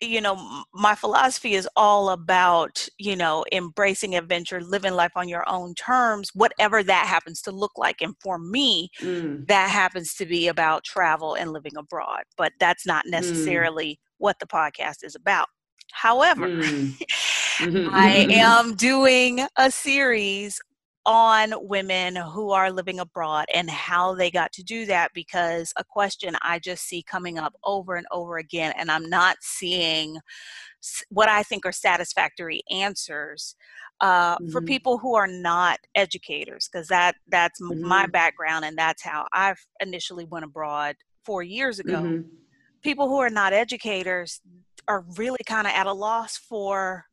you know my philosophy is all about you know embracing adventure living life on your own terms whatever that happens to look like and for me mm. that happens to be about travel and living abroad but that's not mm. necessarily mm. what the podcast is about however mm. i am doing a series on women who are living abroad and how they got to do that because a question I just see coming up over and over again, and I'm not seeing what I think are satisfactory answers uh, mm-hmm. for people who are not educators, because that that's mm-hmm. my background and that's how I initially went abroad four years ago. Mm-hmm. People who are not educators are really kind of at a loss for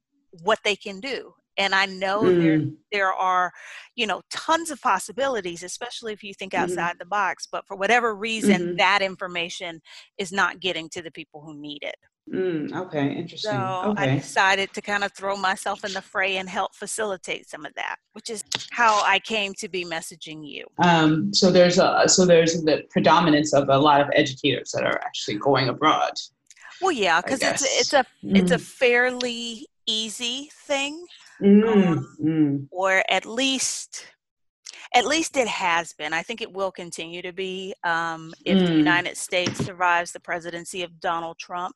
what they can do and i know mm. there there are you know tons of possibilities especially if you think mm-hmm. outside mm-hmm. the box but for whatever reason mm-hmm. that information is not getting to the people who need it mm, okay interesting so okay. i decided to kind of throw myself in the fray and help facilitate some of that which is how i came to be messaging you um, so there's a so there's the predominance of a lot of educators that are actually going abroad well yeah because it's it's a mm. it's a fairly easy thing mm, um, mm. or at least at least it has been. I think it will continue to be um, if mm. the United States survives the presidency of Donald Trump.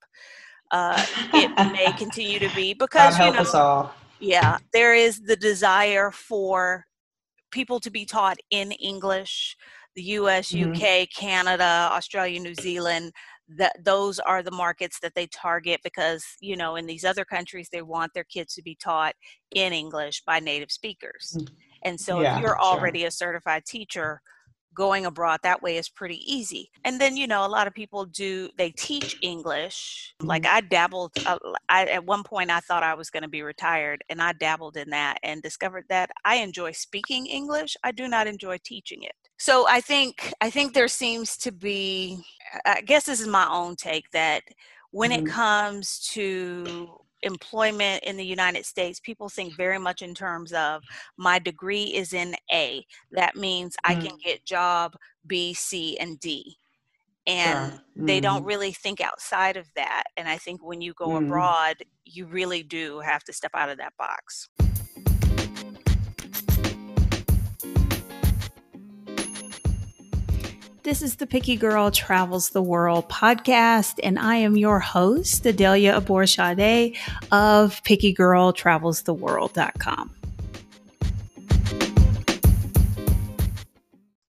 Uh, it may continue to be because God you know, yeah, there is the desire for people to be taught in English. The U.S., mm-hmm. UK, Canada, Australia, New Zealand that those are the markets that they target because you know in these other countries they want their kids to be taught in english by native speakers mm. and so yeah, if you're already sure. a certified teacher going abroad that way is pretty easy and then you know a lot of people do they teach english mm-hmm. like i dabbled uh, I, at one point i thought i was going to be retired and i dabbled in that and discovered that i enjoy speaking english i do not enjoy teaching it so i think i think there seems to be i guess this is my own take that when mm-hmm. it comes to employment in the united states people think very much in terms of my degree is in a that means mm-hmm. i can get job b c and d and sure. mm-hmm. they don't mm-hmm. really think outside of that and i think when you go mm-hmm. abroad you really do have to step out of that box This is the Picky Girl Travels the World podcast, and I am your host, Adelia Aborshade of PickyGirlTravelsTheWorld.com.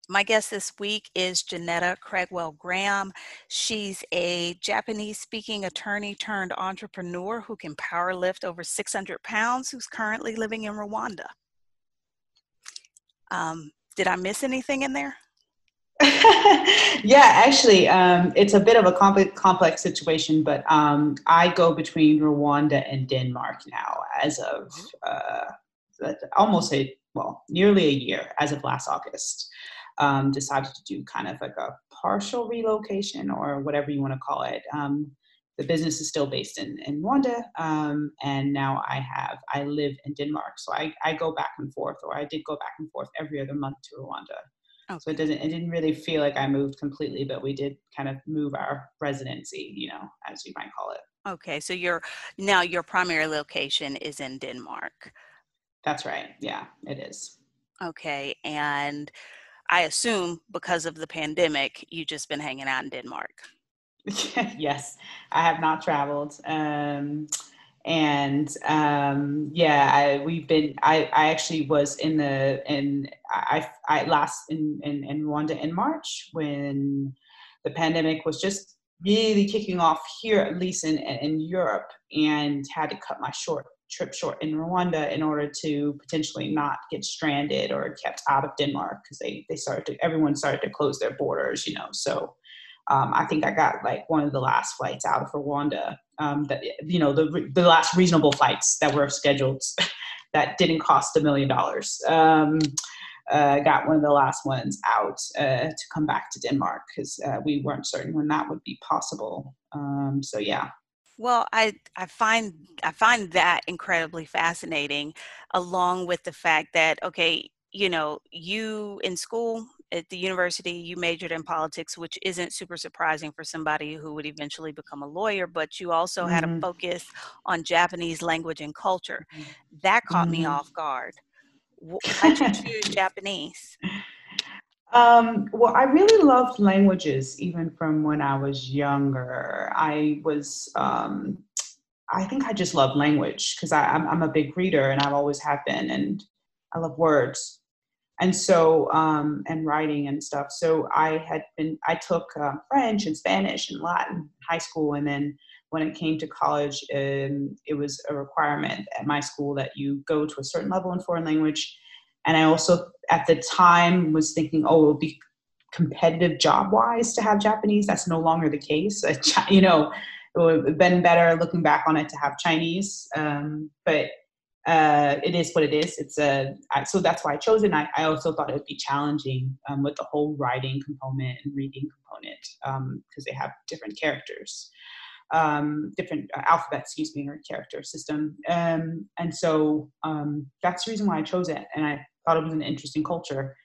My guest this week is Janetta Craigwell Graham. She's a Japanese speaking attorney turned entrepreneur who can power lift over 600 pounds, who's currently living in Rwanda. Um, did I miss anything in there? yeah, actually, um, it's a bit of a complex, complex situation, but um, I go between Rwanda and Denmark now as of uh, almost a, well, nearly a year as of last August. Um, decided to do kind of like a partial relocation or whatever you want to call it. Um, the business is still based in, in Rwanda, um, and now I have, I live in Denmark. So I, I go back and forth, or I did go back and forth every other month to Rwanda. Okay. So it doesn't it didn't really feel like I moved completely, but we did kind of move our residency, you know, as you might call it. Okay, so your now your primary location is in Denmark. That's right. Yeah, it is. Okay, and I assume because of the pandemic, you've just been hanging out in Denmark. yes, I have not traveled. Um, and um, yeah, I, we've been. I, I actually was in the in I I last in, in in Rwanda in March when the pandemic was just really kicking off here, at least in in Europe, and had to cut my short trip short in Rwanda in order to potentially not get stranded or kept out of Denmark because they they started to everyone started to close their borders, you know. So um, I think I got like one of the last flights out of Rwanda. Um, that you know the the last reasonable flights that were scheduled that didn't cost a million dollars. Um, uh, got one of the last ones out uh, to come back to Denmark because uh, we weren't certain when that would be possible. Um, so yeah. Well, I, I find I find that incredibly fascinating, along with the fact that okay, you know, you in school at the university, you majored in politics, which isn't super surprising for somebody who would eventually become a lawyer, but you also mm-hmm. had a mm-hmm. focus on Japanese language and culture. Mm-hmm. That caught mm-hmm. me off guard. Why did you choose Japanese? Um, well, I really loved languages even from when I was younger. I was, um, I think I just love language because I'm, I'm a big reader and I've always have been, and I love words. And so, um, and writing and stuff. So I had been, I took uh, French and Spanish and Latin in high school. And then when it came to college, um, it was a requirement at my school that you go to a certain level in foreign language and I also, at the time, was thinking, oh, it would be competitive job wise to have Japanese. That's no longer the case. you know, it would have been better looking back on it to have Chinese. Um, but uh, it is what it is. It's a I, so that's why I chose it. And I, I also thought it would be challenging um, with the whole writing component and reading component because um, they have different characters, um, different uh, alphabet, excuse me, or character system. Um, and so um, that's the reason why I chose it. And I thought it was an interesting culture.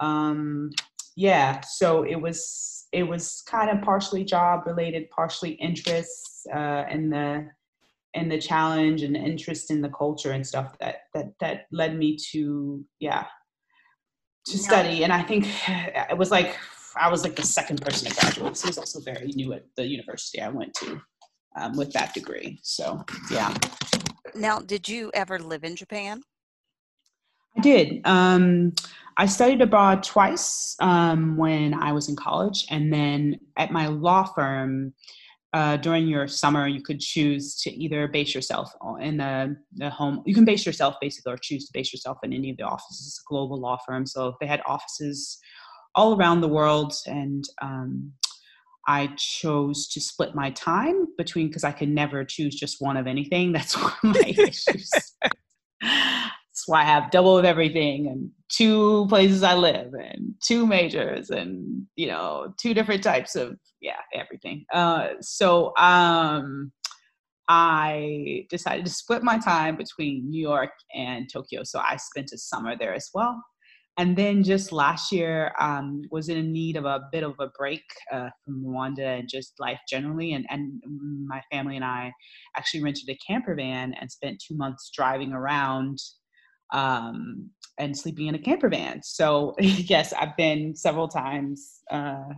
Um, yeah, so it was it was kind of partially job related, partially interests uh, in the in the challenge and interest in the culture and stuff that that that led me to yeah to yeah. study. And I think it was like I was like the second person to graduate. So I was also very new at the university I went to um, with that degree. So yeah. Now, did you ever live in Japan? I did. Um, I studied abroad twice um, when I was in college, and then at my law firm. Uh, during your summer, you could choose to either base yourself in the, the home. You can base yourself basically, or choose to base yourself in any of the offices. Global law firm, so they had offices all around the world, and um, I chose to split my time between because I could never choose just one of anything. That's one of my issues. Why I have double of everything and two places I live and two majors and you know two different types of yeah everything. Uh, so um, I decided to split my time between New York and Tokyo. So I spent a summer there as well. And then just last year, um, was in need of a bit of a break uh, from Rwanda and just life generally. And, and my family and I actually rented a camper van and spent two months driving around um, and sleeping in a camper van. So yes, I've been several times uh,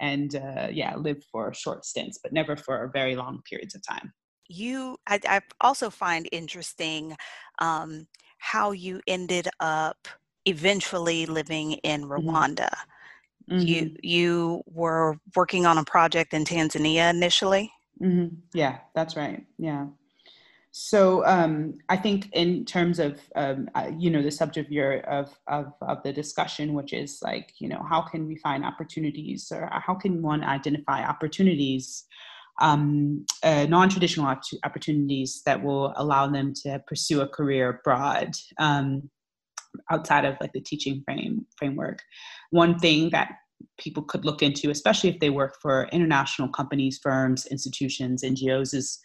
and uh, yeah, lived for short stints, but never for very long periods of time. You, I, I also find interesting um, how you ended up eventually living in mm-hmm. Rwanda. Mm-hmm. You you were working on a project in Tanzania initially. Mm-hmm. Yeah, that's right. Yeah. So um, I think in terms of um, uh, you know the subject of your of, of of the discussion, which is like you know how can we find opportunities or how can one identify opportunities, um, uh, non-traditional opportunities that will allow them to pursue a career abroad um, outside of like the teaching frame framework. One thing that people could look into, especially if they work for international companies, firms, institutions, NGOs, is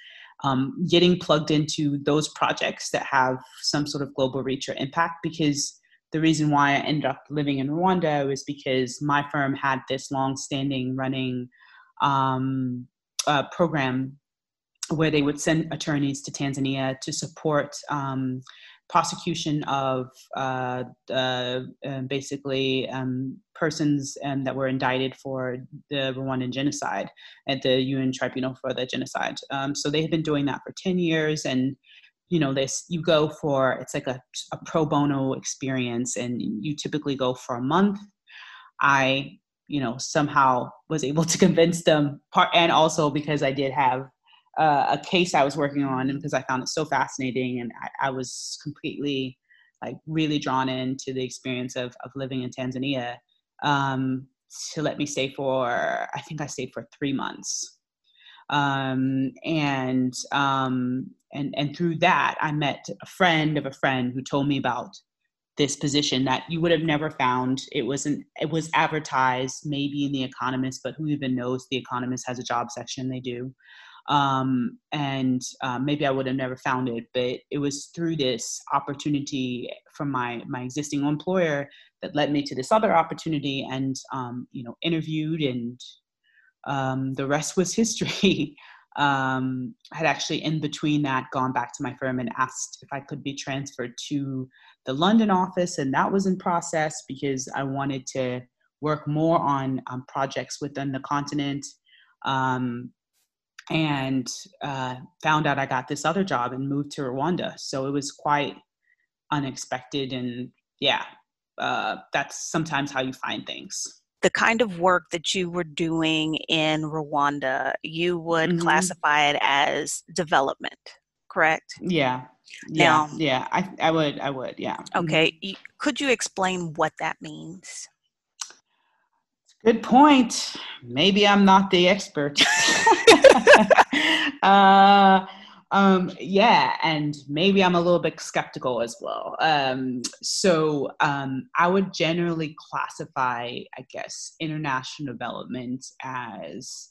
um, getting plugged into those projects that have some sort of global reach or impact because the reason why I ended up living in Rwanda was because my firm had this long-standing running um, uh, program where they would send attorneys to Tanzania to support um, prosecution of uh, uh, basically um, persons um, that were indicted for the Rwandan genocide at the UN Tribunal for the Genocide. Um, so they have been doing that for 10 years and you know this you go for it's like a, a pro bono experience and you typically go for a month i you know somehow was able to convince them part and also because i did have uh, a case I was working on, because I found it so fascinating, and I, I, was completely like really drawn into the experience of of living in Tanzania. Um, to let me stay for, I think I stayed for three months, um, and um, and and through that, I met a friend of a friend who told me about this position that you would have never found. It wasn't. It was advertised maybe in the Economist, but who even knows? The Economist has a job section. They do. Um, and uh, maybe I would have never found it, but it was through this opportunity from my my existing employer that led me to this other opportunity, and um, you know, interviewed, and um, the rest was history. um, had actually in between that gone back to my firm and asked if I could be transferred to the London office, and that was in process because I wanted to work more on um, projects within the continent. Um, and uh, found out I got this other job and moved to Rwanda. So it was quite unexpected, and yeah, uh, that's sometimes how you find things the kind of work that you were doing in Rwanda, you would mm-hmm. classify it as development, correct? Yeah. Yeah. Now, yeah. I, I would. I would. Yeah. Mm-hmm. Okay. Could you explain what that means? Good point. Maybe I'm not the expert. uh, um, yeah, and maybe I'm a little bit skeptical as well. Um, so um, I would generally classify, I guess, international development as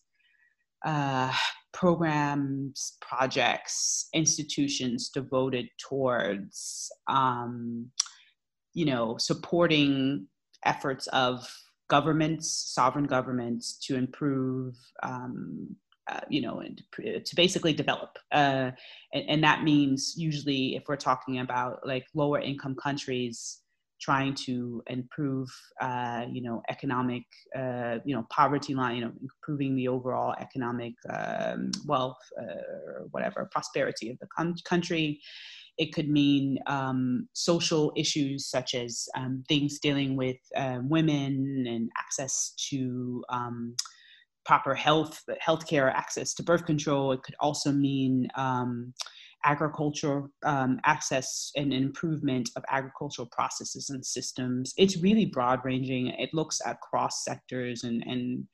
uh, programs, projects, institutions devoted towards, um, you know, supporting efforts of governments, sovereign governments, to improve um, uh, you know, and to basically develop. Uh, and, and, that means usually if we're talking about like lower income countries trying to improve, uh, you know, economic, uh, you know, poverty line, you know, improving the overall economic um, wealth uh, or whatever, prosperity of the con- country. It could mean um, social issues such as um, things dealing with women and access to um, proper health, healthcare access to birth control. It could also mean um, agriculture um, access and improvement of agricultural processes and systems. It's really broad ranging. It looks at cross sectors and and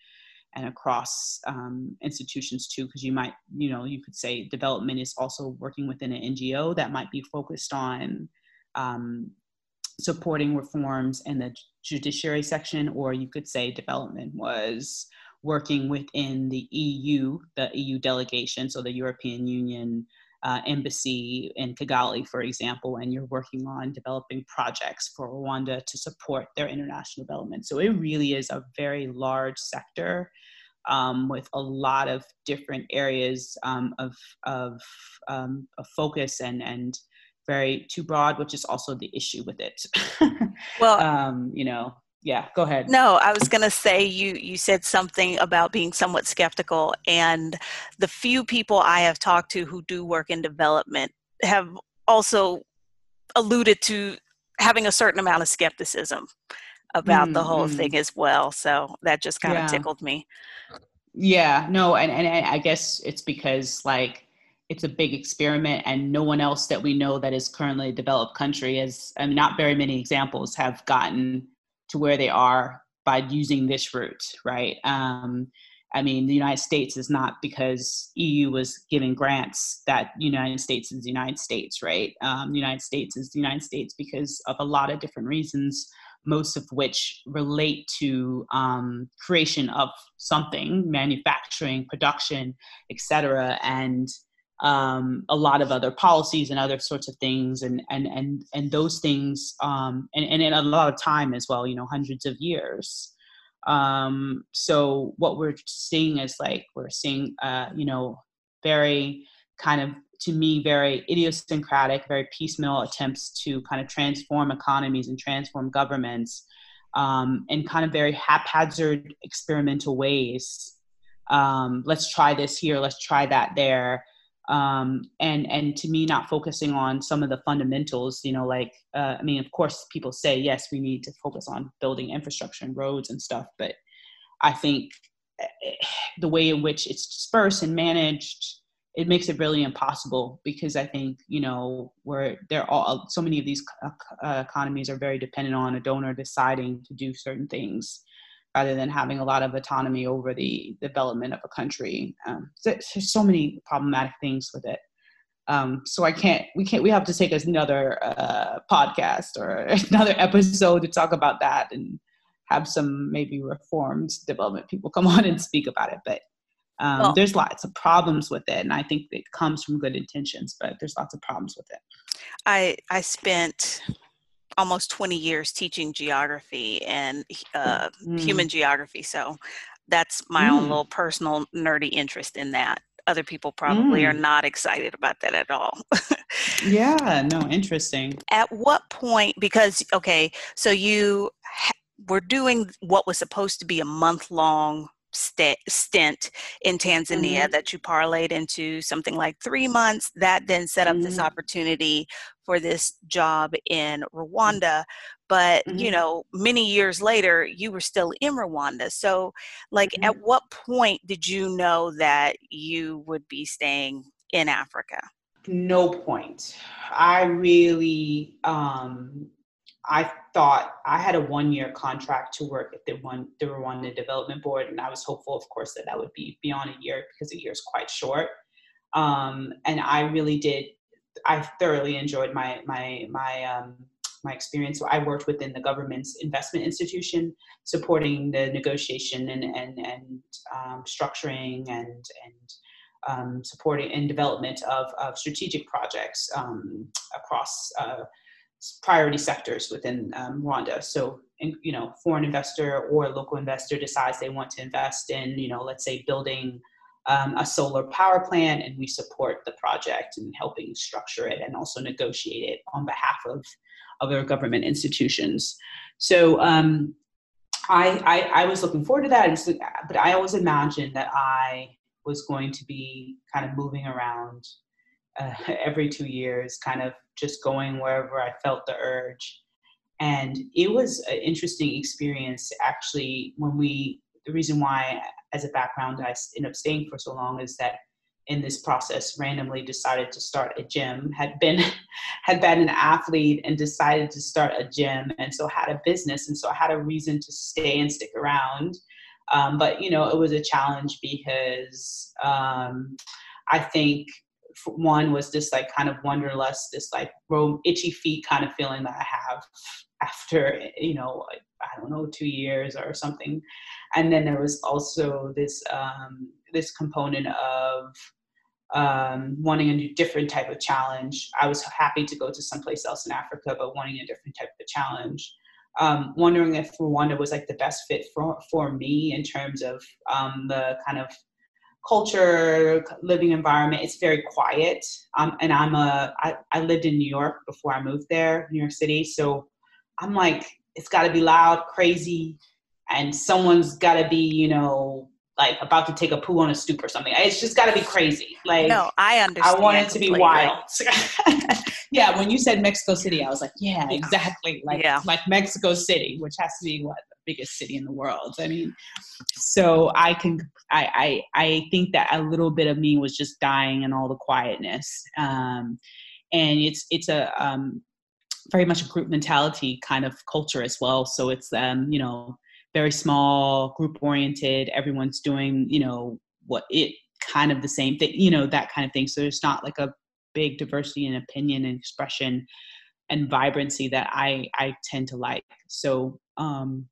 and across um, institutions too, because you might, you know, you could say development is also working within an NGO that might be focused on um, supporting reforms in the judiciary section, or you could say development was working within the EU, the EU delegation, so the European Union uh, embassy in Kigali, for example, and you're working on developing projects for Rwanda to support their international development. So it really is a very large sector um, with a lot of different areas um, of, of, um, of, focus and, and very too broad, which is also the issue with it. well, um, you know, yeah go ahead no i was going to say you you said something about being somewhat skeptical and the few people i have talked to who do work in development have also alluded to having a certain amount of skepticism about mm, the whole mm. thing as well so that just kind of yeah. tickled me yeah no and, and i guess it's because like it's a big experiment and no one else that we know that is currently a developed country is i mean not very many examples have gotten to where they are by using this route, right? Um, I mean, the United States is not because EU was giving grants that United States is the United States, right? Um, the United States is the United States because of a lot of different reasons, most of which relate to um, creation of something, manufacturing, production, etc. And um, a lot of other policies and other sorts of things and and and and those things um, and, and in a lot of time as well you know hundreds of years um, so what we're seeing is like we're seeing uh, you know very kind of to me very idiosyncratic very piecemeal attempts to kind of transform economies and transform governments um, in kind of very haphazard experimental ways. Um, let's try this here let's try that there. Um, and and to me not focusing on some of the fundamentals you know like uh, i mean of course people say yes we need to focus on building infrastructure and roads and stuff but i think eh, the way in which it's dispersed and managed it makes it really impossible because i think you know where there are so many of these uh, economies are very dependent on a donor deciding to do certain things rather than having a lot of autonomy over the development of a country. Um, there's so many problematic things with it. Um, so I can't, we can't, we have to take another uh, podcast or another episode to talk about that and have some maybe reformed development people come on and speak about it. But Um, well, there's lots of problems with it, and I think it comes from good intentions, but there's lots of problems with it. I I spent almost 20 years teaching geography and uh, mm. human geography, so that's my mm. own little personal nerdy interest in that. Other people probably mm. are not excited about that at all. yeah, no, interesting. At what point? Because okay, so you ha- were doing what was supposed to be a month long st- stint in Tanzania mm-hmm. that you parlayed into something like three months. That then set up mm-hmm. this opportunity for this job in Rwanda. But, mm-hmm. you know, many years later, you were still in Rwanda. So, like, at mm-hmm. what point did you know that you would be staying in Africa? No point. I really, um, I thought I had a one year contract to work at the one the Rwanda Development Board, and I was hopeful, of course, that that would be beyond a year because a year is quite short. Um, and I really did. I thoroughly enjoyed my my my um, my experience. So I worked within the government's investment institution, supporting the negotiation and and and um, structuring and and um, supporting and development of, of strategic projects um, across uh, priority sectors within um, Rwanda. So, in, you know, foreign investor or local investor decides they want to invest in, you know, let's say building um, a solar power plant, and we support the project and helping structure it and also negotiate it on behalf of other government institutions. So, um, I, I, I was looking forward to that, but I always imagined that I was going to be kind of moving around uh, every two years, kind of just going wherever I felt the urge. And it was an interesting experience actually when we, the reason why, as a background, I ended up staying for so long is that in this process randomly decided to start a gym had been had been an athlete and decided to start a gym and so had a business and so i had a reason to stay and stick around um, but you know it was a challenge because um, i think one was this like kind of wanderlust, this like itchy feet kind of feeling that I have after you know I don't know two years or something, and then there was also this um, this component of um, wanting a new, different type of challenge. I was happy to go to someplace else in Africa, but wanting a different type of challenge. Um, wondering if Rwanda was like the best fit for for me in terms of um, the kind of culture, living environment. It's very quiet. Um, and I'm a, I, I lived in New York before I moved there, New York City. So I'm like, it's got to be loud, crazy, and someone's got to be, you know, like about to take a poo on a stoop or something. It's just got to be crazy. Like, no, I understand. I want it to be wild. yeah, when you said Mexico City, I was like, yeah, exactly. Like, yeah. like Mexico City, which has to be what the biggest city in the world. I mean, so I can, I, I, I think that a little bit of me was just dying in all the quietness. Um, and it's, it's a, um, very much a group mentality kind of culture as well. So it's, um, you know, very small, group oriented. Everyone's doing, you know, what it kind of the same thing, you know, that kind of thing. So there's not like a big diversity in opinion and expression and vibrancy that I I tend to like. So um,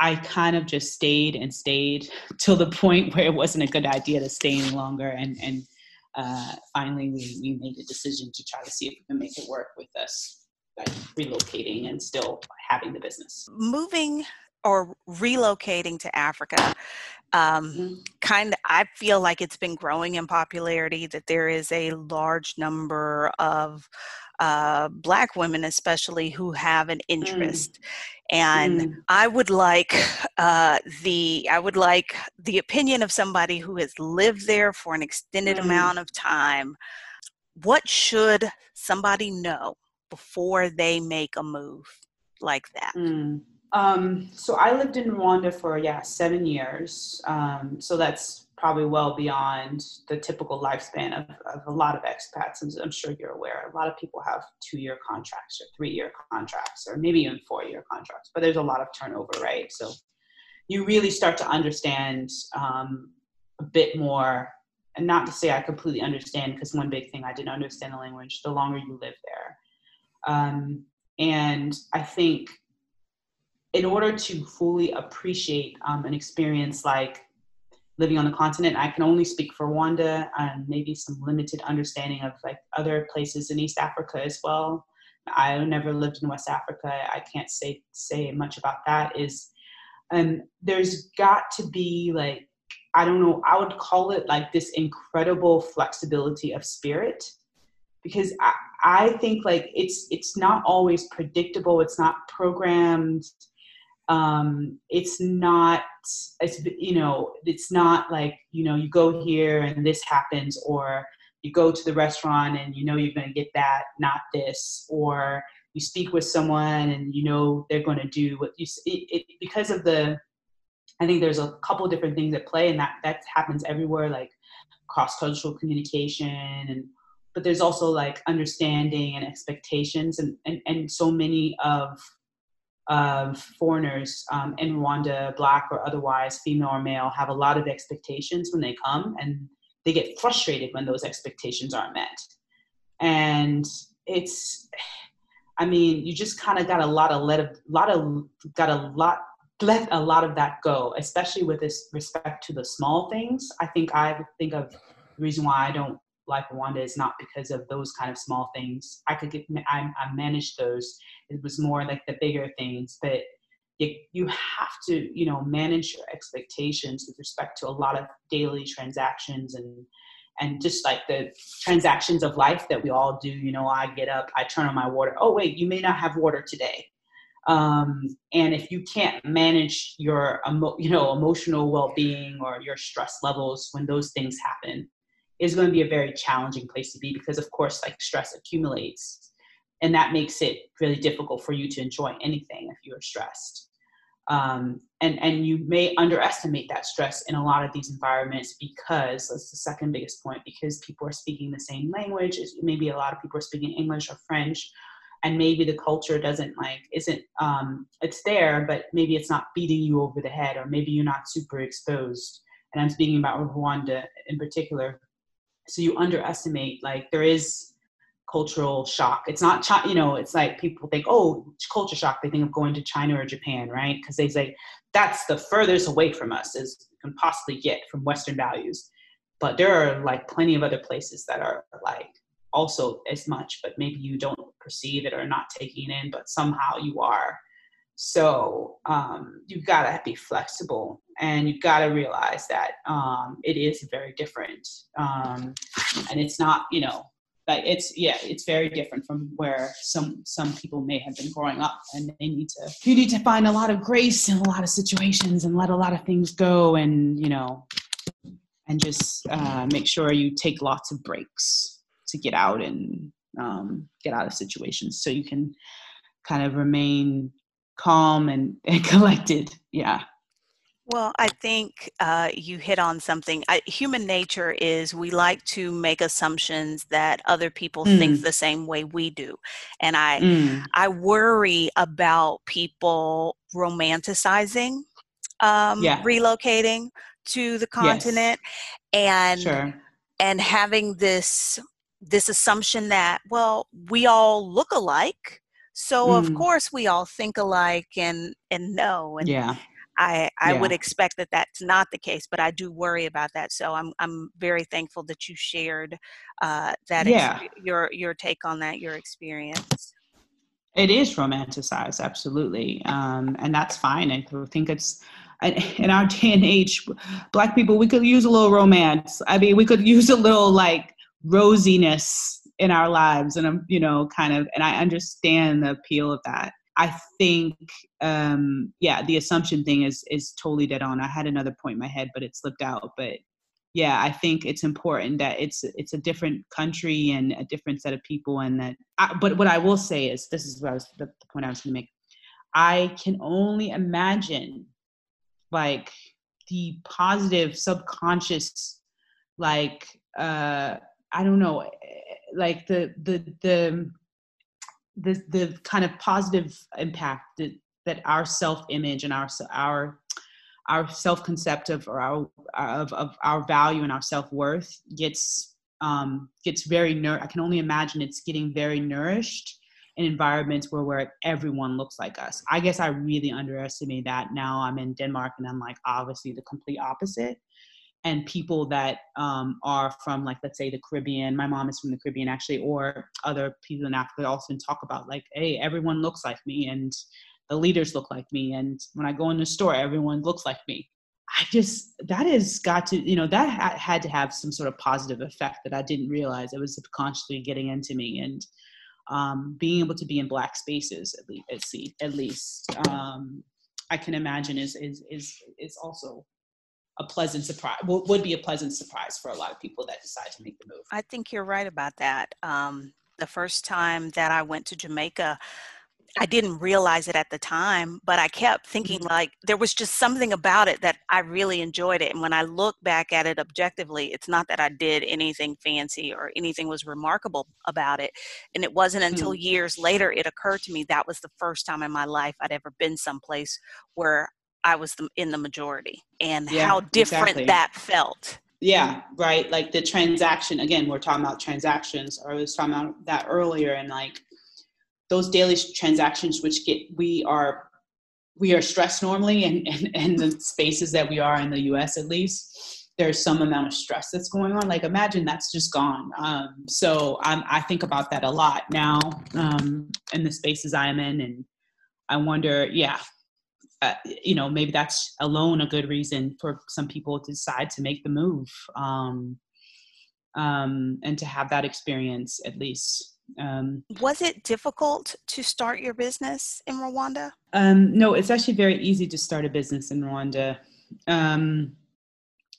I kind of just stayed and stayed till the point where it wasn't a good idea to stay any longer. And, and uh, finally, we, we made a decision to try to see if we can make it work with us relocating and still having the business. Moving or relocating to Africa, um, mm-hmm. kind of, I feel like it's been growing in popularity, that there is a large number of uh, Black women, especially, who have an mm. interest. Mm. And mm. I would like uh, the I would like the opinion of somebody who has lived there for an extended mm. amount of time. What should somebody know before they make a move like that? Um, so I lived in Rwanda for yeah seven years. Um, so that's probably well beyond the typical lifespan of, of a lot of expats. I'm sure you're aware, a lot of people have two year contracts or three year contracts or maybe even four year contracts, but there's a lot of turnover, right? So you really start to understand um, a bit more. And not to say I completely understand, because one big thing I didn't understand the language the longer you live there. Um, and I think in order to fully appreciate um, an experience like living on the continent. I can only speak for Rwanda and maybe some limited understanding of like other places in East Africa as well. I never lived in West Africa. I can't say say much about that. Is um, there's got to be like I don't know. I would call it like this incredible flexibility of spirit because I, I think like it's it's not always predictable. It's not programmed um, it's not it's you know it's not like you know you go here and this happens or you go to the restaurant and you know you're going to get that not this or you speak with someone and you know they're going to do what you it, it, because of the i think there's a couple different things at play and that that happens everywhere like cross cultural communication and but there's also like understanding and expectations and and, and so many of of foreigners um, in Rwanda, black or otherwise, female or male, have a lot of expectations when they come, and they get frustrated when those expectations aren't met. And it's, I mean, you just kind of got a lot of let a lot of got a lot let a lot of that go, especially with this respect to the small things. I think I think of the reason why I don't like Rwanda is not because of those kind of small things. I could get, I, I managed those. It was more like the bigger things, but you, you have to, you know, manage your expectations with respect to a lot of daily transactions and, and just like the transactions of life that we all do. You know, I get up, I turn on my water. Oh, wait, you may not have water today. Um, and if you can't manage your you know emotional well-being or your stress levels when those things happen is going to be a very challenging place to be because of course like stress accumulates. And that makes it really difficult for you to enjoy anything if you're stressed. Um, and and you may underestimate that stress in a lot of these environments because that's the second biggest point because people are speaking the same language maybe a lot of people are speaking english or french and maybe the culture doesn't like isn't um, it's there but maybe it's not beating you over the head or maybe you're not super exposed. And i'm speaking about rwanda in particular so you underestimate like there is cultural shock. It's not you know it's like people think oh culture shock they think of going to china or japan right? Because they say that's the furthest away from us as you can possibly get from western values. But there are like plenty of other places that are like also as much but maybe you don't perceive it or not taking it in but somehow you are. So um, you've got to be flexible and you've got to realize that um, it is very different. Um, and it's not, you know, like it's yeah, it's very different from where some some people may have been growing up, and they need to you need to find a lot of grace in a lot of situations and let a lot of things go, and you know, and just uh, make sure you take lots of breaks to get out and um, get out of situations so you can kind of remain calm and, and collected. Yeah. Well, I think uh, you hit on something. I, human nature is we like to make assumptions that other people mm. think the same way we do, and I mm. I worry about people romanticizing um, yeah. relocating to the continent yes. and sure. and having this this assumption that well we all look alike so mm. of course we all think alike and and know. And yeah. I, I yeah. would expect that that's not the case, but I do worry about that. So I'm I'm very thankful that you shared uh, that yeah. Ex- your your take on that, your experience. It is romanticized, absolutely, um, and that's fine. I think it's in our day and age, Black people we could use a little romance. I mean, we could use a little like rosiness in our lives and i'm you know kind of and i understand the appeal of that i think um yeah the assumption thing is is totally dead on. I had another point in my head but it slipped out. But yeah i think it's important that it's it's a different country and a different set of people and that I, but what i will say is this is what I was the, point i was going to make. I can only imagine like the positive subconscious like uh i don't know like the the the the, the kind of positive impact that, that our self image and our our our self concept of or our of, of our value and our self worth gets um, gets very nur- I can only imagine it's getting very nourished in environments where where everyone looks like us. I guess I really underestimate that. Now I'm in Denmark and I'm like obviously the complete opposite and people that um, are from like let's say the caribbean my mom is from the caribbean actually or other people in africa also talk about like hey everyone looks like me and the leaders look like me and when i go in the store everyone looks like me. I just that has got to you know that ha- had to have some sort of positive effect that i didn't realize it was subconsciously getting into me and um, being able to be in black spaces at least at least um, i can imagine is is is is also a pleasant surprise would be a pleasant surprise for a lot of people that decide to make the move i think you're right about that um, the first time that i went to jamaica I didn't realize it at the time, but I kept thinking Mm-hmm. like there was just something about it that I really enjoyed it. And when I look back at it objectively, it's not that I did anything fancy or anything was remarkable about it. And it wasn't until Mm. years later it occurred to me that was the first time in my life I'd ever been someplace where I was the, in the majority and Yeah, how different exactly. that felt. yeah right like the transaction again we're talking about transactions or i was talking about that earlier and like those daily transactions which get we are we are stressed normally and and, and the spaces that we are in the us at least there's some amount of stress that's going on like imagine that's just gone um, so I'm, i think about that a lot now um, in the spaces i am in and i wonder yeah uh, you know maybe that's alone a good reason for some people to decide to make the move um, um, and to have that experience at least um, Was it difficult to start your business in Rwanda? um, no it's actually very easy to start a business in rwanda um,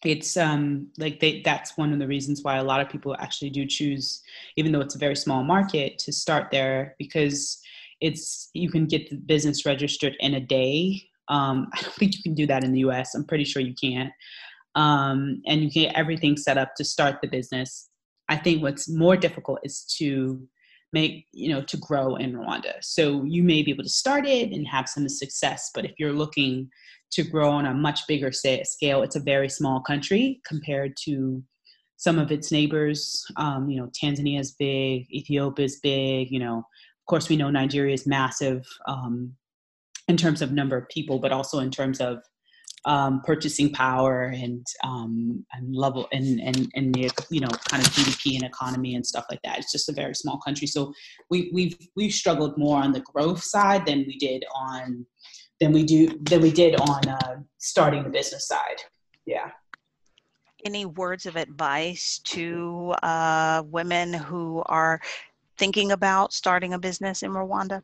it's um, like they, that's one of the reasons why a lot of people actually do choose even though it's a very small market to start there because it's you can get the business registered in a day. Um, i don't think you can do that in the us i'm pretty sure you can't. Um, and you can get everything set up to start the business. I think what's more difficult is to make you know to grow in rwanda. So you may be able to start it and have some success but if you're looking to grow on a much bigger scale it's a very small country compared to some of its neighbors. Um, you know tanzania is big ethiopia is big you know course we know nigeria is massive um, in terms of number of people but also in terms of um, purchasing power and um, and level and, and and the you know kind of GDP and economy and stuff like that. It's just a very small country, so we we've we've struggled more on the growth side than we did on than we do than we did on uh, starting the business side. Yeah. Any words of advice to uh, women who are thinking about starting a business in Rwanda?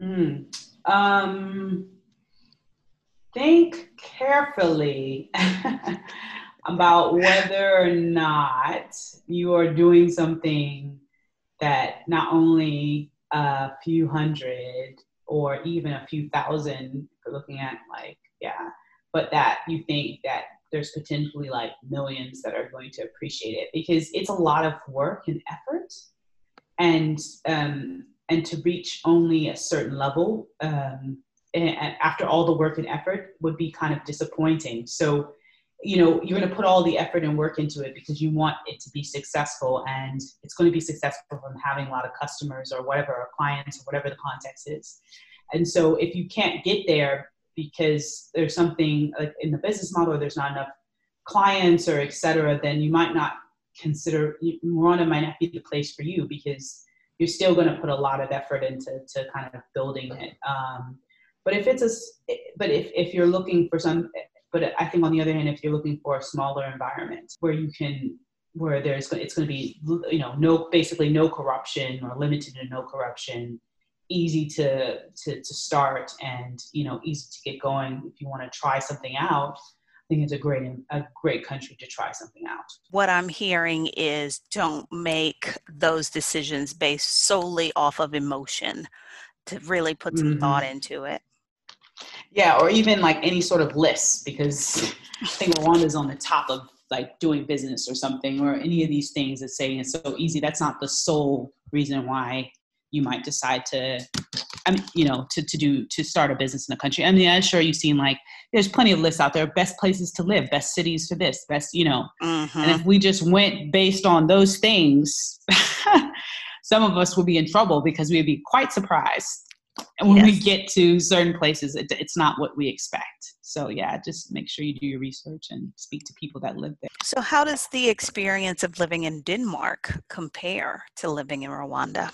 Mm. Um, think carefully about whether or not you are doing something that not only a few hundred or even a few thousand, you're looking at like, yeah, but that you think that there's potentially like millions that are going to appreciate it because it's a lot of work and effort and um, and to reach only a certain level um, after all the work and effort would be kind of disappointing. So you know you're going to put all the effort and work into it because you want it to be successful and it's going to be successful from having a lot of customers or whatever or clients or whatever the context is. And so if you can't get there because there's something like in the business model there's not enough clients or et cetera then you might not consider Rwanda might not be the place for you because you're still going to put a lot of effort into to kind of building it. Um, but if it's a, but if, if you're looking for some, but I think on the other hand, if you're looking for a smaller environment where you can, where there's, it's going to be, you know, no, basically no corruption or limited to no corruption, easy to, to, to start and, you know, easy to get going. If you want to try something out, I think it's a great a great country to try something out. What I'm hearing is don't make those decisions based solely off of emotion. To really put some mm-hmm. thought into it. Yeah, or even like any sort of list, because I think Rwanda's on the top of like doing business or something, or any of these things that saying it's so easy. That's not the sole reason why you might decide to I mean, you know, to, to do to start a business in a country. I mean, I'm sure you've seen like there's plenty of lists out there, best places to live, best cities for this, best, you know. Mm-hmm. And if we just went based on those things, some of us would be in trouble because we'd be quite surprised and when yes. we get to certain places, it, it's not what we expect. So yeah, just make sure you do your research and speak to people that live there. So how does the experience of living in Denmark compare to living in Rwanda?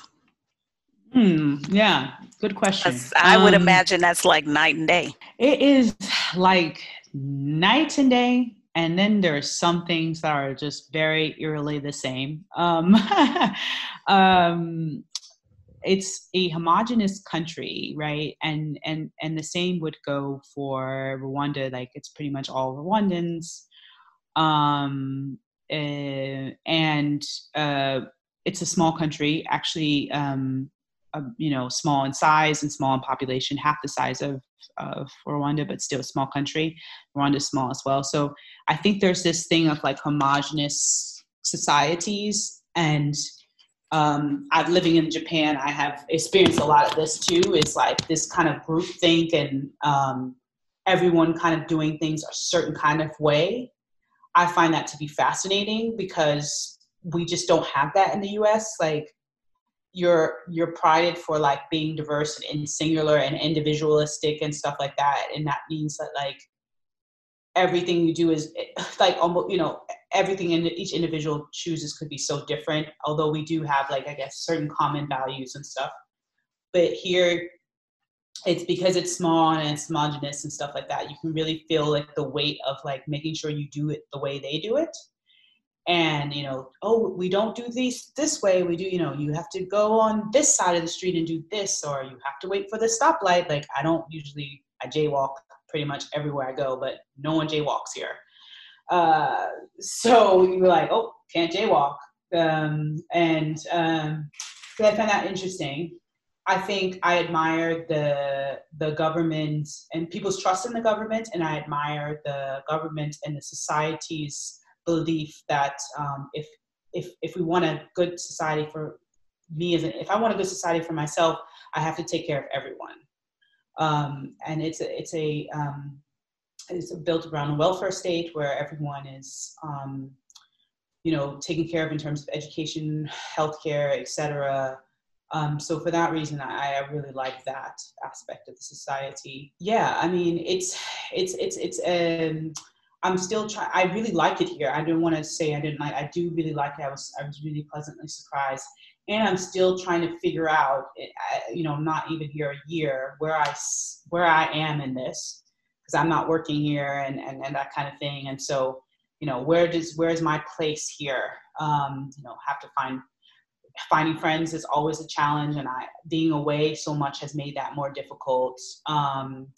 Hmm. Yeah. Good question. I would um, imagine that's like night and day. It is like night and day. And then there are some things that are just very eerily the same. Um, um, it's a homogenous country, right? And and and the same would go for Rwanda. Like it's pretty much all Rwandans, um, uh, and uh, it's a small country. Actually, um, uh, you know, small in size and small in population, half the size of of Rwanda, but still a small country. Rwanda's small as well. So I think there's this thing of like homogenous societies and um, I'm living in Japan. I have experienced a lot of this too. It's like this kind of group think and um, everyone kind of doing things a certain kind of way. I find that to be fascinating because we just don't have that in the U.S. Like you're you're prided for like being diverse and singular and individualistic and stuff like that, and that means that like everything you do is eh, like almost you know everything in each individual chooses could be so different although we do have like i guess certain common values and stuff. But here it's because it's small and it's homogenous and stuff like that you can really feel like the weight of like making sure you do it the way they do it and you know oh we don't do these this way we do you know you have to go on this side of the street and do this or you have to wait for the stoplight like i don't usually i jaywalk pretty much everywhere i go but no one jaywalks here uh, so you were like, oh, can't jaywalk. Um, and um, so I found that interesting. I think I admire the the government and people's trust in the government, and I admire the government and the society's belief that um, if if if we want a good society for me as an, if I want a good society for myself, I have to take care of everyone. Um, and it's a it's a um, is built around a welfare state where everyone is, um, you know, taken care of in terms of education, healthcare, etc. Um, so for that reason, I, I, really like that aspect of the society. Yeah, I mean, it's it's it's it's. Um, I'm still trying. I really like it here. I don't want to say I didn't like. I do really like it. I was I was really pleasantly surprised, and I'm still trying to figure out. Eh, you know, not even here a year where I where I am in this because I'm not working here and, and, and that kind of thing. And so, you know, where does where's my place here? Um, you know, have to find finding friends is always a challenge, and I being away so much has made that more difficult. Um,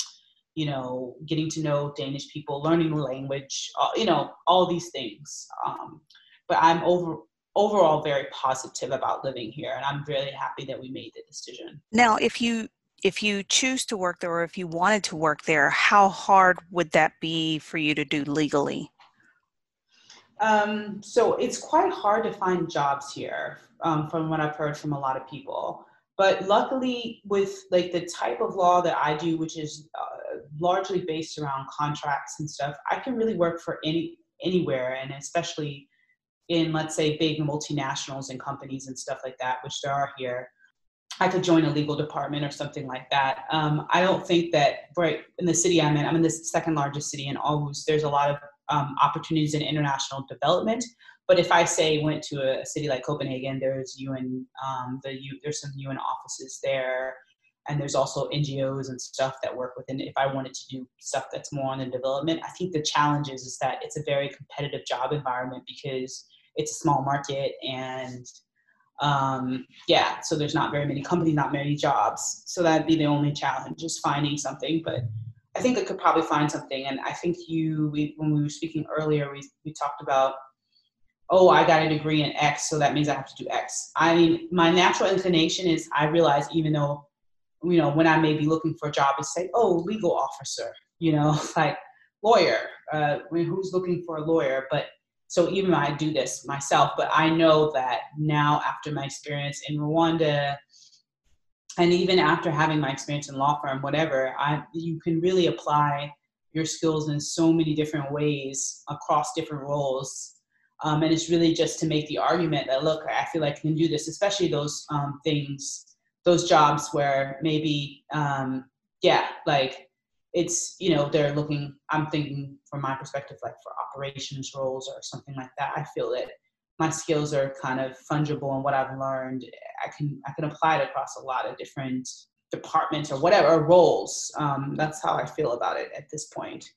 you know, getting to know Danish people, learning the language, uh, you know, all these things. Um, but I'm over overall very positive about living here, and I'm really happy that we made the decision. Now, if you if you choose to work there or if you wanted to work there, how hard would that be for you to do legally? Um, so it's quite hard to find jobs here, um, from what I've heard from a lot of people. But luckily, with like the type of law that I do, which is uh, largely based around contracts and stuff, I can really work for any anywhere, and especially in let's say big multinationals and companies and stuff like that, which there are here. I could join a legal department or something like that. Um, I don't think that right in the city I'm in, I'm in the second largest city in Aarhus. There's a lot of um, opportunities in international development. But if I say went to a city like Copenhagen, there's UN, um, the U, there's some UN offices there, and there's also NGOs and stuff that work within. If I wanted to do stuff that's more on the development, I think the challenge is, is that it's a very competitive job environment because it's a small market and um, yeah, so there's not very many companies, not many jobs. So that'd be the only challenge, is finding something. But I think I could probably find something. And I think you, we, when we were speaking earlier, we, we talked about, oh, I got a degree in X, so that means I have to do X. I mean, my natural inclination is I realize even though, you know, when I may be looking for a job, is say, oh, legal officer, you know, like lawyer. Uh, who's looking for a lawyer? But so even I do this myself, but I know that now after my experience in Rwanda, and even after having my experience in law firm, whatever, I you can really apply your skills in so many different ways across different roles. Um, and it's really just to make the argument that look, I feel like I can do this, especially those um, things those jobs where maybe um, yeah like it's you know they're looking i'm thinking from my perspective like for operations roles or something like that i feel that my skills are kind of fungible and what i've learned i can i can apply it across a lot of different departments or whatever roles. Um, that's how i feel about it at this point.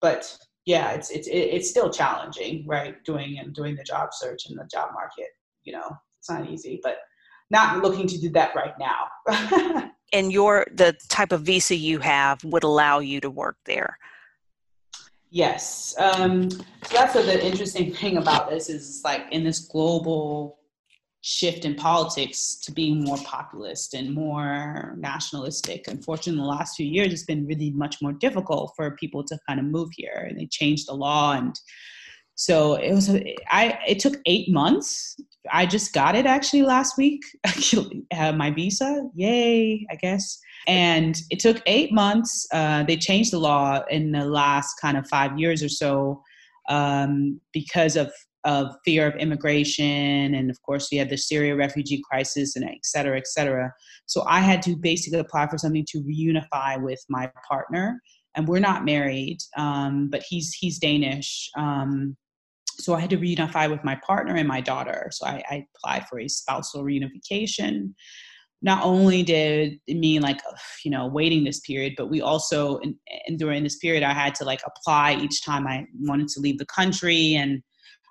But yeah it's it's it's still challenging right doing and doing the job search in the job market you know it's not easy but not looking to do that right now. And your the type of visa you have would allow you to work there? Yes um, so that's the interesting thing about this is like in this global shift in politics to being more populist and more nationalistic unfortunately the last few years it's been really much more difficult for people to kind of move here and they changed the law and so it was i it took eight months I just got it actually last week. uh, my visa, yay! I guess. And it took eight months. Uh, they changed the law in the last kind of five years or so um, because of of fear of immigration, and of course we had the Syria refugee crisis, and et cetera, et cetera. So I had to basically apply for something to reunify with my partner, and we're not married, um, but he's he's Danish. Um, so I had to reunify with my partner and my daughter. So I, I applied for a spousal reunification. Not only did it mean like you know waiting this period, but we also and, and during this period I had to like apply each time I wanted to leave the country and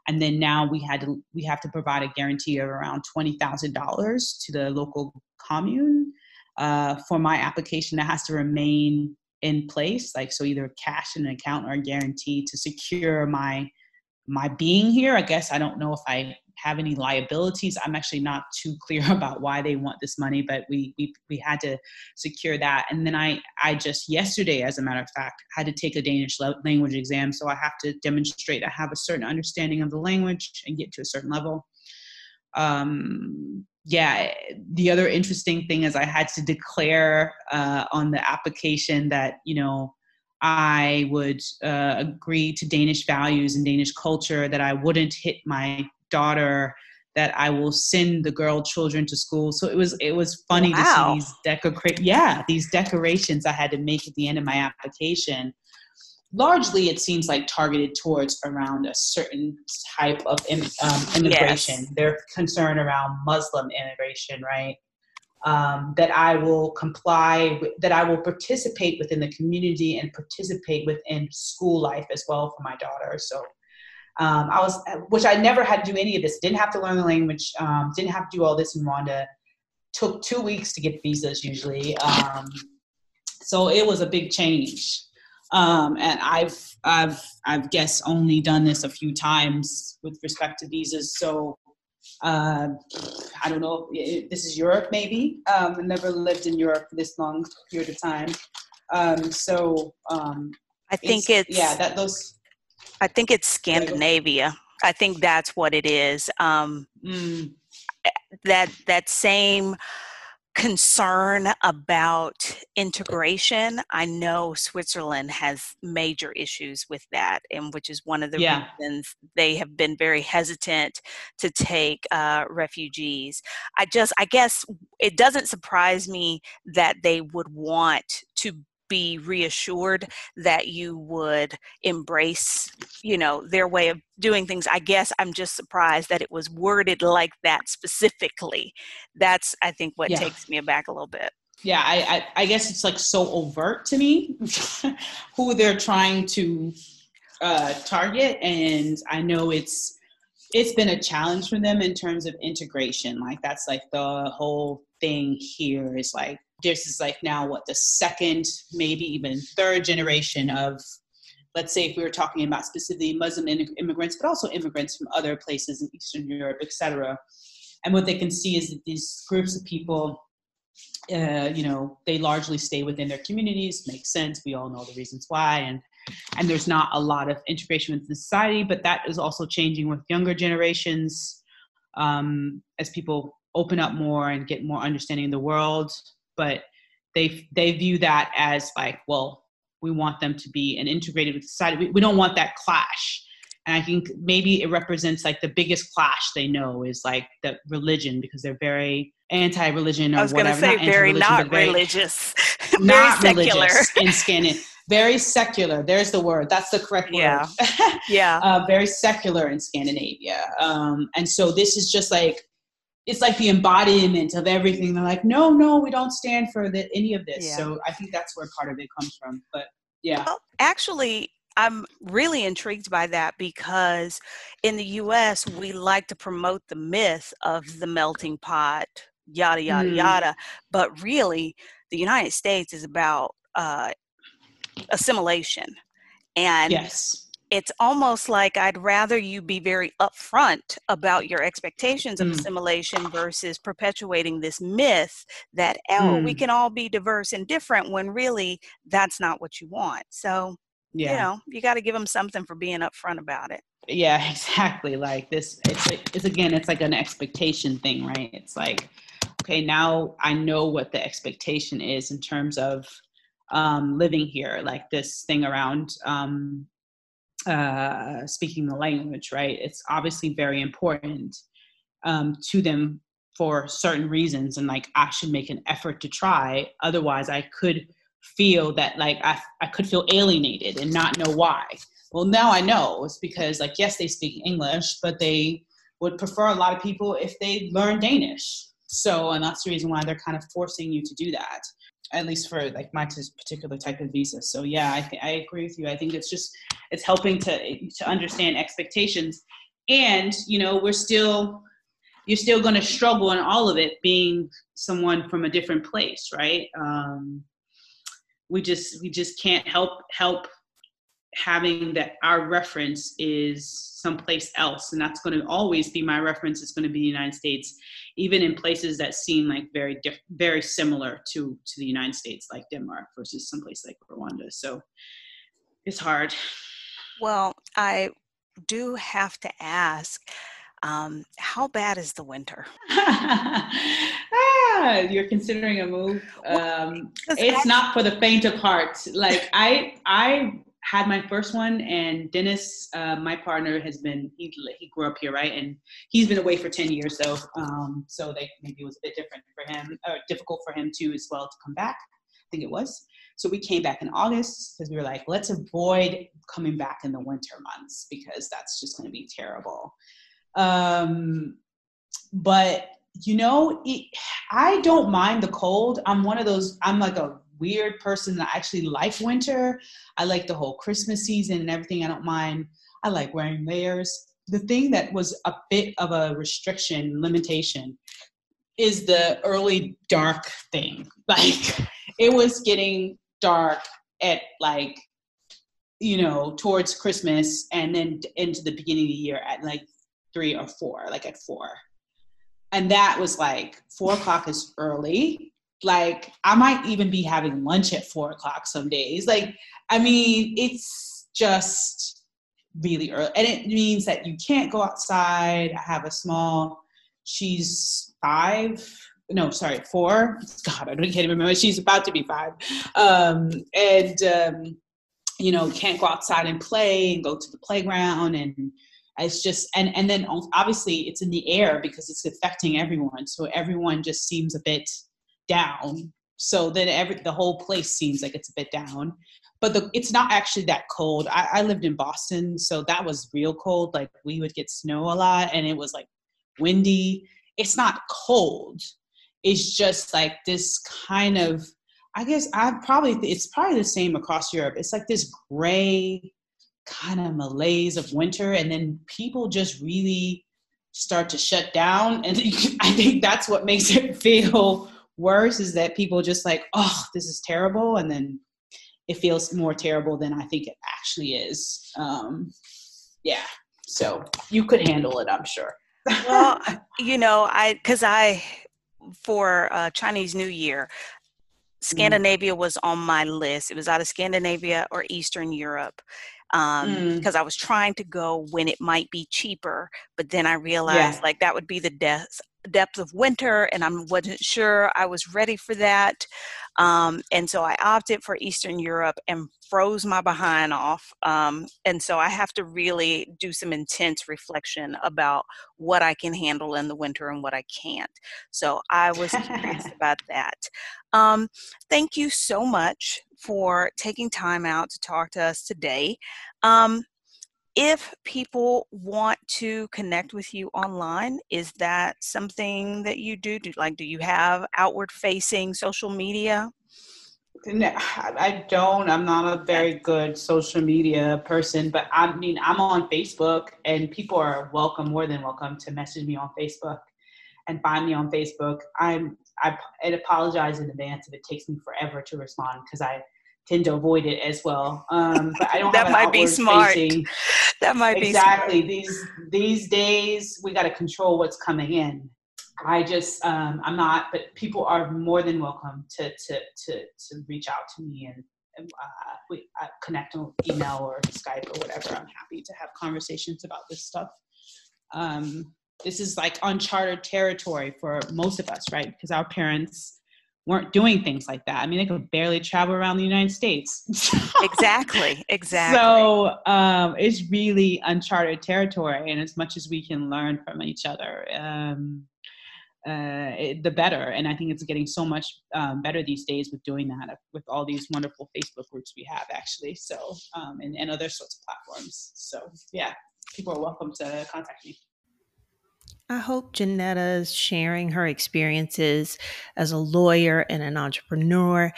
and then now we had to we have to provide a guarantee of around twenty thousand dollars to the local commune uh, for my application that has to remain in place like so either cash in an account or a guarantee to secure my my being here. I guess I don't know if I have any liabilities. I'm actually not too clear about why they want this money, but we we we had to secure that. And then I I just yesterday, as a matter of fact, had to take a Danish language exam. So I have to demonstrate I have a certain understanding of the language and get to a certain level. Um, yeah, the other interesting thing is I had to declare uh, on the application that you know I would uh, agree to Danish values and Danish culture, that I wouldn't hit my daughter, that I will send the girl children to school. So it was it was funny wow. to see these decor yeah these decorations I had to make at the end of my application. Largely, it seems like targeted towards around a certain type of um, immigration. Yes. They're concerned around Muslim immigration, right? um, that I will comply, with, that I will participate within the community and participate within school life as well for my daughter. So um, I was, which I never had to do any of this. Didn't have to learn the language. Um, didn't have to do all this in Rwanda. Took two weeks to get visas usually. Um, so it was a big change. Um, and I've, I've, I've guess only done this a few times with respect to visas. So uh, I don't know, this is Europe maybe. Um, I never lived in Europe for this long period of time. Um, so um, I think it's, it's, yeah, that those. I think it's Scandinavia. I think that's what it is. Um, mm. That that same concern about integration. I know Switzerland has major issues with that, and which is one of the yeah. reasons they have been very hesitant to take uh, refugees. I just, I guess, it doesn't surprise me that they would want to be reassured that you would embrace you know their way of doing things. I guess i'm just surprised that it was worded like that specifically. That's i think what yeah. takes me aback a little bit. Yeah I, I, I guess it's like so overt to me who they're trying to uh, target and i know it's it's been a challenge for them in terms of integration. Like that's like the whole thing here is like this is like now what the second, maybe even third generation of, let's say if we were talking about specifically Muslim immigrants, but also immigrants from other places in Eastern Europe, etc. And what they can see is that these groups of people, uh, you know, they largely stay within their communities. Makes sense. We all know the reasons why, and and there's not a lot of integration with society. But that is also changing with younger generations um, as people open up more and get more understanding of the world but they they view that as like well we want them to be an integrated with society we, we don't want that clash and I think maybe it represents like the biggest clash they know is like the religion because they're very anti-religion or I was going to say not very not very, religious, not very secular. religious in Scandinavia. Very secular. There's the word. That's the correct word. Yeah. yeah. Uh, very secular in Scandinavia. Um, and so this is just like it's like the embodiment of everything. They're like, no, no, we don't stand for the, any of this. Yeah. So I think that's where part of it comes from. But yeah. Well, actually, I'm really intrigued by that because in the US, we like to promote the myth of the melting pot, yada, yada, mm. yada. But really, the United States is about uh, assimilation. And yes it's almost like I'd rather you be very upfront about your expectations of mm. assimilation versus perpetuating this myth that, oh, mm. we can all be diverse and different when really that's not what you want. So, yeah. you know, you got to give them something for being upfront about it. Yeah, exactly. Like this, it's, it's again, it's like an expectation thing, right? It's like, okay, now I know what the expectation is in terms of um, living here, like this thing around um, uh, speaking the language, right? It's obviously very important um, to them for certain reasons, and like I should make an effort to try. Otherwise, I could feel that like I, I could feel alienated and not know why. Well, now I know it's because like yes, they speak English, but they would prefer a lot of people if they learn Danish. So, and that's the reason why they're kind of forcing you to do that at least for like my particular type of visa. So yeah, I, th- I agree with you. I think it's just it's helping to to understand expectations, and you know we're still you're still going to struggle in all of it being someone from a different place, right? Um, we just we just can't help help having that our reference is someplace else and that's going to always be my reference it's going to be the united states even in places that seem like very diff- very similar to to the united states like denmark versus someplace like rwanda so it's hard well i do have to ask um, how bad is the winter? ah, you're considering a move. Um, it's not for the faint of heart. Like I, I had my first one, and Dennis, uh, my partner, has been he he grew up here, right? And he's been away for ten years, so um, so they maybe it was a bit different for him, or difficult for him too as well to come back. I think it was. So we came back in August because we were like, let's avoid coming back in the winter months because that's just going to be terrible. Um, but you know, it, I don't mind the cold. I'm one of those. I'm like a weird person that actually like winter. I like the whole Christmas season and everything. I don't mind. I like wearing layers. The thing that was a bit of a restriction, limitation, is the early dark thing. Like it was getting dark at like, you know, towards Christmas and then into the beginning of the year at like three or four, like at four. And that was like four o'clock is early like I might even be having lunch at four o'clock some days. Like, I mean, it's just really early. And it means that you can't go outside. I have a small, she's five. No, sorry, four. God, I don't can't even remember. She's about to be five. Um, and um, you know, can't go outside and play and go to the playground and it's just and and then obviously it's in the air because it's affecting everyone so everyone just seems a bit down. So then every the whole place seems like it's a bit down. But the, it's not actually that cold. I, I lived in Boston, so that was real cold. Like we would get snow a lot, and it was like windy. It's not cold. It's just like this kind of. I guess I probably it's probably the same across Europe. It's like this gray kind of malaise of winter, and then people just really start to shut down, and I think that's what makes it feel worse is that people just like, oh, this is terrible, and then it feels more terrible than I think it actually is. Um, yeah, so you could handle it, I'm sure. well, you know, I because I for uh, Chinese New Year, mm. Scandinavia mm. was on my list. It was out of Scandinavia or Eastern Europe because um, mm. I was trying to go when it might be cheaper, but then I realized yeah. like that would be the death depth of winter and I wasn't sure I was ready for that. Um, and so I opted for Eastern Europe and froze my behind off. Um, and so I have to really do some intense reflection about what I can handle in the winter and what I can't. So I was curious about that. Um, thank you so much for taking time out to talk to us today. If people want to connect with you online, is that something that you do? do like, do you have outward facing social media? No, I don't. I'm not a very good social media person, but I mean, I'm on Facebook, and people are welcome, more than welcome, to message me on Facebook and find me on Facebook. I'm I, I apologize in advance if it takes me forever to respond because I tend to avoid it as well. Um, but I don't. that might be smart. That might exactly. be exactly these these days we got to control what's coming in. I just um, I'm not, but people are more than welcome to to to to reach out to me and. Uh, we uh, connect on email or Skype or whatever. I'm happy to have conversations about this stuff. Um, this is like uncharted territory for most of us, right? Because our parents weren't doing things like that. I mean, they could barely travel around the United States. exactly, exactly. So um, it's really uncharted territory, and as much as we can learn from each other, um, uh, it, the better. And I think it's getting so much um, better these days with doing that, with all these wonderful Facebook groups we have, actually. So um, and, and other sorts of platforms. So yeah, people are welcome to contact me. I hope Janetta's sharing her experiences as a lawyer and an entrepreneur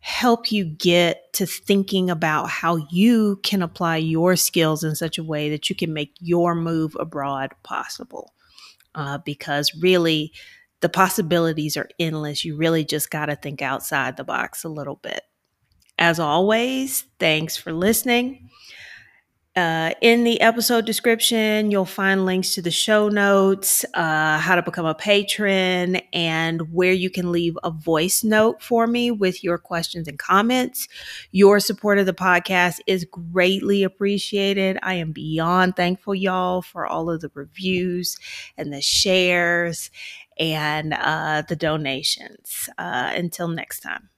help you get to thinking about how you can apply your skills in such a way that you can make your move abroad possible. Uh, because really, the possibilities are endless. You really just got to think outside the box a little bit. As always, thanks for listening. Uh, in the episode description, you'll find links to the show notes, uh, how to become a patron, and where you can leave a voice note for me with your questions and comments. Your support of the podcast is greatly appreciated. I am beyond thankful, y'all, for all of the reviews and the shares and uh, the donations. Uh, until next time.